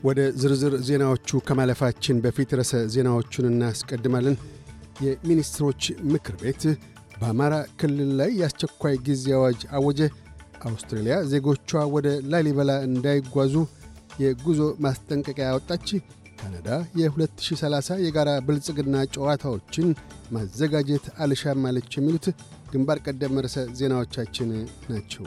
ወደ ዝርዝር ዜናዎቹ ከማለፋችን በፊት ርዕሰ ዜናዎቹን እናስቀድማለን። የሚኒስትሮች ምክር ቤት በአማራ ክልል ላይ የአስቸኳይ ጊዜ አዋጅ አወጀ። አውስትራሊያ ዜጎቿ ወደ ላሊበላ እንዳይጓዙ የጉዞ ማስጠንቀቂያ ያወጣች። ካናዳ የ2030 የጋራ ብልጽግና ጨዋታዎችን ማዘጋጀት አልሻም አለች። የሚሉት ግንባር ቀደም ርዕሰ ዜናዎቻችን ናቸው።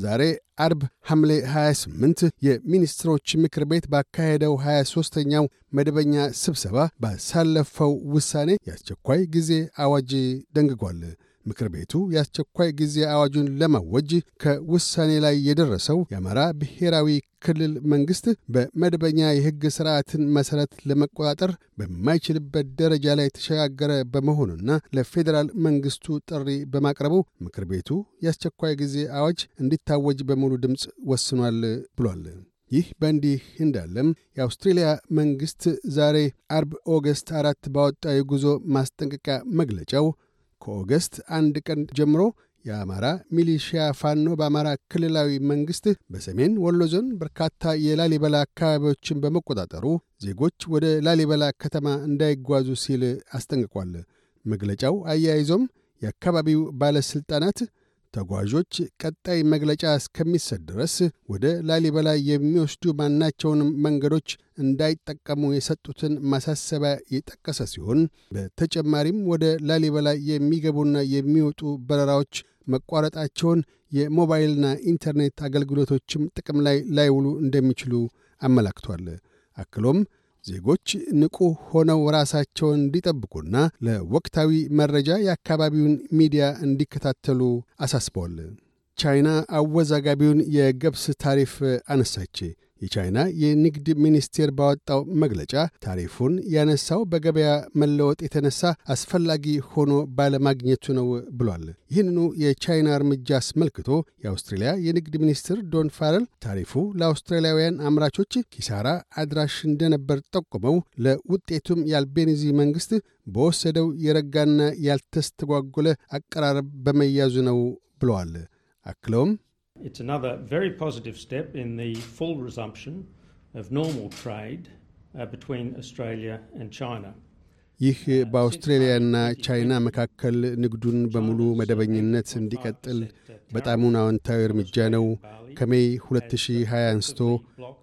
ዛሬ አርብ ሐምሌ 28 የሚኒስትሮች ምክር ቤት ባካሄደው 23ኛው መደበኛ ስብሰባ ባሳለፈው ውሳኔ የአስቸኳይ ጊዜ አዋጅ ደንግጓል። ምክር ቤቱ የአስቸኳይ ጊዜ አዋጁን ለማወጅ ከውሳኔ ላይ የደረሰው የአማራ ብሔራዊ ክልል መንግሥት በመደበኛ የሕግ ሥርዓትን መሠረት ለመቆጣጠር በማይችልበት ደረጃ ላይ የተሸጋገረ በመሆኑና ለፌዴራል መንግሥቱ ጥሪ በማቅረቡ ምክር ቤቱ የአስቸኳይ ጊዜ አዋጅ እንዲታወጅ በሙሉ ድምፅ ወስኗል ብሏል። ይህ በእንዲህ እንዳለም የአውስትሬልያ መንግሥት ዛሬ አርብ August አራት ባወጣው የጉዞ ማስጠንቀቂያ መግለጫው ከ August አንድ ቀን ጀምሮ የአማራ ሚሊሺያ ፋኖ በአማራ ክልላዊ መንግሥት በሰሜን ወሎ ዞን በርካታ የላሊበላ አካባቢዎችን በመቆጣጠሩ ዜጎች ወደ ላሊበላ ከተማ እንዳይጓዙ ሲል አስጠንቅቋል። መግለጫው አያይዞም የአካባቢው ባለሥልጣናት ተጓዦች ቀጣይ መግለጫ እስከሚሰጥ ድረስ ወደ ላሊበላ የሚወስዱ ማናቸውንም መንገዶች እንዳይጠቀሙ የሰጡትን ማሳሰቢያ የጠቀሰ ሲሆን በተጨማሪም ወደ ላሊበላ የሚገቡና የሚወጡ በረራዎች መቋረጣቸውን፣ የሞባይልና ኢንተርኔት አገልግሎቶችም ጥቅም ላይ ላይውሉ እንደሚችሉ አመላክቷል። አክሎም ዜጎች ንቁ ሆነው ራሳቸውን እንዲጠብቁና ለወቅታዊ መረጃ የአካባቢውን ሚዲያ እንዲከታተሉ አሳስበዋል። ቻይና አወዛጋቢውን የገብስ ታሪፍ አነሳች። የቻይና የንግድ ሚኒስቴር ባወጣው መግለጫ ታሪፉን ያነሳው በገበያ መለወጥ የተነሳ አስፈላጊ ሆኖ ባለማግኘቱ ነው ብሏል። ይህንኑ የቻይና እርምጃ አስመልክቶ የአውስትሬልያ የንግድ ሚኒስትር ዶን ፋረል ታሪፉ ለአውስትራሊያውያን አምራቾች ኪሳራ አድራሽ እንደነበር ጠቁመው ለውጤቱም የአልቤኒዚ መንግሥት በወሰደው የረጋና ያልተስተጓጎለ አቀራረብ በመያዙ ነው ብለዋል። አክለውም It's another very positive step in the full resumption of normal trade uh, between Australia and China. ይህ በአውስትሬልያና ቻይና መካከል ንግዱን በሙሉ መደበኝነት እንዲቀጥል በጣሙን አዎንታዊ እርምጃ ነው። ከሜይ 2020 አንስቶ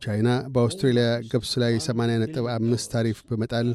ቻይና በአውስትሬልያ ገብስ ላይ 80.5 ታሪፍ በመጣል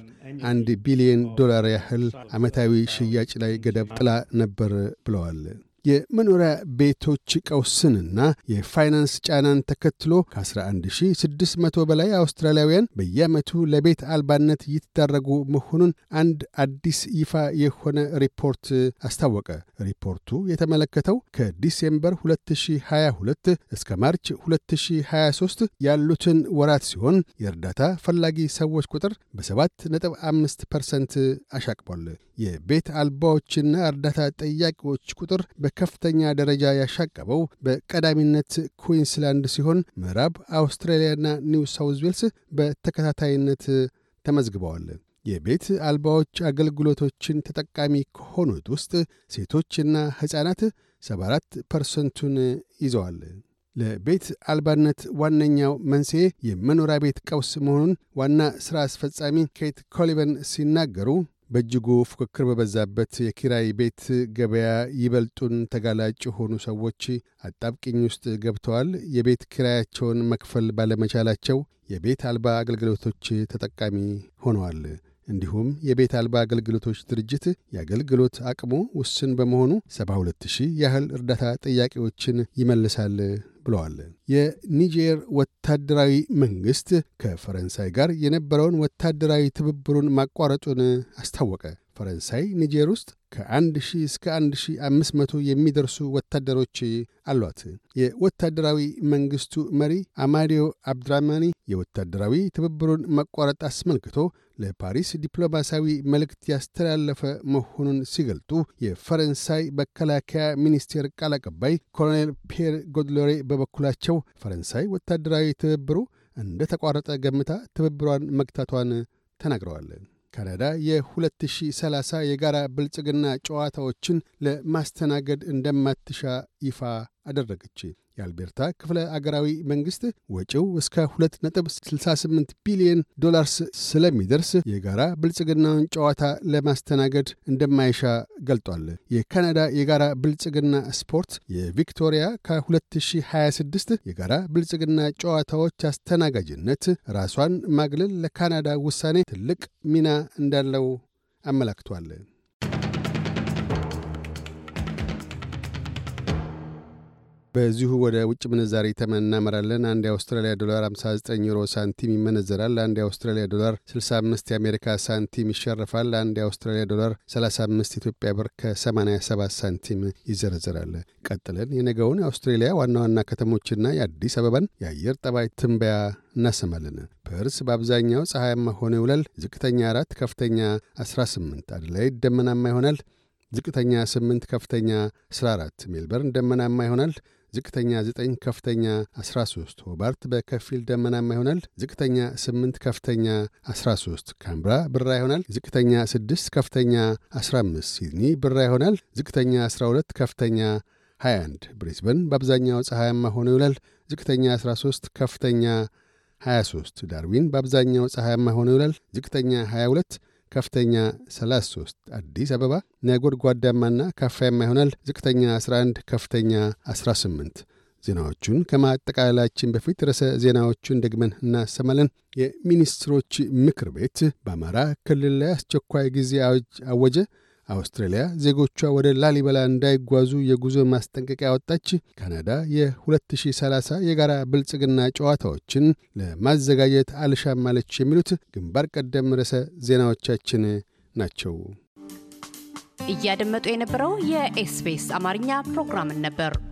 አንድ ቢሊዮን ዶላር ያህል ዓመታዊ ሽያጭ ላይ ገደብ ጥላ ነበር ብለዋል። የመኖሪያ ቤቶች ቀውስንና የፋይናንስ ጫናን ተከትሎ ከ11600 በላይ አውስትራሊያውያን በየዓመቱ ለቤት አልባነት እየተዳረጉ መሆኑን አንድ አዲስ ይፋ የሆነ ሪፖርት አስታወቀ። ሪፖርቱ የተመለከተው ከ December 2022 እስከ March 2023 ያሉትን ወራት ሲሆን የእርዳታ ፈላጊ ሰዎች ቁጥር በ7.5 ፐርሰንት አሻቅቧል። የቤት አልባዎችና እርዳታ ጠያቂዎች ቁጥር በከፍተኛ ደረጃ ያሻቀበው በቀዳሚነት ኩዊንስላንድ ሲሆን ምዕራብ አውስትራሊያና ኒው ሳውዝ ዌልስ በተከታታይነት ተመዝግበዋል። የቤት አልባዎች አገልግሎቶችን ተጠቃሚ ከሆኑት ውስጥ ሴቶችና ሕፃናት 74 ፐርሰንቱን ይዘዋል። ለቤት አልባነት ዋነኛው መንስኤ የመኖሪያ ቤት ቀውስ መሆኑን ዋና ሥራ አስፈጻሚ ኬት ኮልቪን ሲናገሩ በእጅጉ ፉክክር በበዛበት የኪራይ ቤት ገበያ ይበልጡን ተጋላጭ የሆኑ ሰዎች አጣብቂኝ ውስጥ ገብተዋል። የቤት ኪራያቸውን መክፈል ባለመቻላቸው የቤት አልባ አገልግሎቶች ተጠቃሚ ሆነዋል። እንዲሁም የቤት አልባ አገልግሎቶች ድርጅት የአገልግሎት አቅሙ ውስን በመሆኑ 72 ሺህ ያህል እርዳታ ጠያቂዎችን ይመልሳል ብለዋል። የኒጀር ወታደራዊ መንግሥት ከፈረንሳይ ጋር የነበረውን ወታደራዊ ትብብሩን ማቋረጡን አስታወቀ። ፈረንሳይ ኒጀር ውስጥ ከአንድ ሺህ እስከ አንድ ሺህ አምስት መቶ የሚደርሱ ወታደሮች አሏት። የወታደራዊ መንግሥቱ መሪ አማዲዮ አብድራማኒ የወታደራዊ ትብብሩን መቋረጥ አስመልክቶ ለፓሪስ ዲፕሎማሲያዊ መልእክት ያስተላለፈ መሆኑን ሲገልጡ የፈረንሳይ መከላከያ ሚኒስቴር ቃል አቀባይ ኮሎኔል ፒየር ጎድሎሬ በበኩላቸው ፈረንሳይ ወታደራዊ ትብብሩ እንደ ተቋረጠ ገምታ ትብብሯን መግታቷን ተናግረዋል። ካናዳ የ2030 የጋራ ብልጽግና ጨዋታዎችን ለማስተናገድ እንደማትሻ ይፋ አደረገች። የአልቤርታ ክፍለ አገራዊ መንግሥት ወጪው እስከ 2.68 ቢሊዮን ዶላርስ ስለሚደርስ የጋራ ብልጽግናውን ጨዋታ ለማስተናገድ እንደማይሻ ገልጧል። የካናዳ የጋራ ብልጽግና ስፖርት የቪክቶሪያ ከ2026 የጋራ ብልጽግና ጨዋታዎች አስተናጋጅነት ራሷን ማግለል ለካናዳ ውሳኔ ትልቅ ሚና እንዳለው አመላክቷል። በዚሁ ወደ ውጭ ምንዛሪ ተመን እናመራለን። አንድ የአውስትራሊያ ዶላር 59 ዩሮ ሳንቲም ይመነዘራል። አንድ የአውስትራሊያ ዶላር 65 የአሜሪካ ሳንቲም ይሸርፋል። አንድ የአውስትራሊያ ዶላር 35 ኢትዮጵያ ብር ከ87 ሳንቲም ይዘረዘራል። ቀጥለን የነገውን የአውስትሬሊያ ዋና ዋና ከተሞችና የአዲስ አበባን የአየር ጠባይ ትንበያ እናሰማለን። ፐርስ በአብዛኛው ፀሐያማ ሆኖ ይውላል። ዝቅተኛ 4 ከፍተኛ 18። አድላይድ ደመናማ ይሆናል። ዝቅተኛ 8 ከፍተኛ 14። ሜልበርን ደመናማ ይሆናል። ዝቅተኛ 9 ከፍተኛ 13። ሆባርት በከፊል ደመናማ ይሆናል። ዝቅተኛ 8 ከፍተኛ 13። ካንብራ ብራ ይሆናል። ዝቅተኛ 6 ከፍተኛ 15። ሲድኒ ብራ ይሆናል። ዝቅተኛ 12 ከፍተኛ 21። ብሪስበን በአብዛኛው ፀሐያማ ሆኖ ይውላል። ዝቅተኛ 13 ከፍተኛ 23። ዳርዊን በአብዛኛው ፀሐያማ ሆኖ ይውላል። ዝቅተኛ 22 ከፍተኛ 33። አዲስ አበባ ነጎድጓዳማና ካፋያማ ይሆናል። ዝቅተኛ 11 ከፍተኛ 18። ዜናዎቹን ከማጠቃለላችን በፊት ርዕሰ ዜናዎቹን ደግመን እናሰማለን። የሚኒስትሮች ምክር ቤት በአማራ ክልል ላይ አስቸኳይ ጊዜ አወጀ። አውስትራሊያ ዜጎቿ ወደ ላሊበላ እንዳይጓዙ የጉዞ ማስጠንቀቂያ ወጣች። ካናዳ የ2030 የጋራ ብልጽግና ጨዋታዎችን ለማዘጋጀት አልሻም አለች። የሚሉት ግንባር ቀደም ርዕሰ ዜናዎቻችን ናቸው። እያደመጡ የነበረው የኤስቢኤስ አማርኛ ፕሮግራምን ነበር።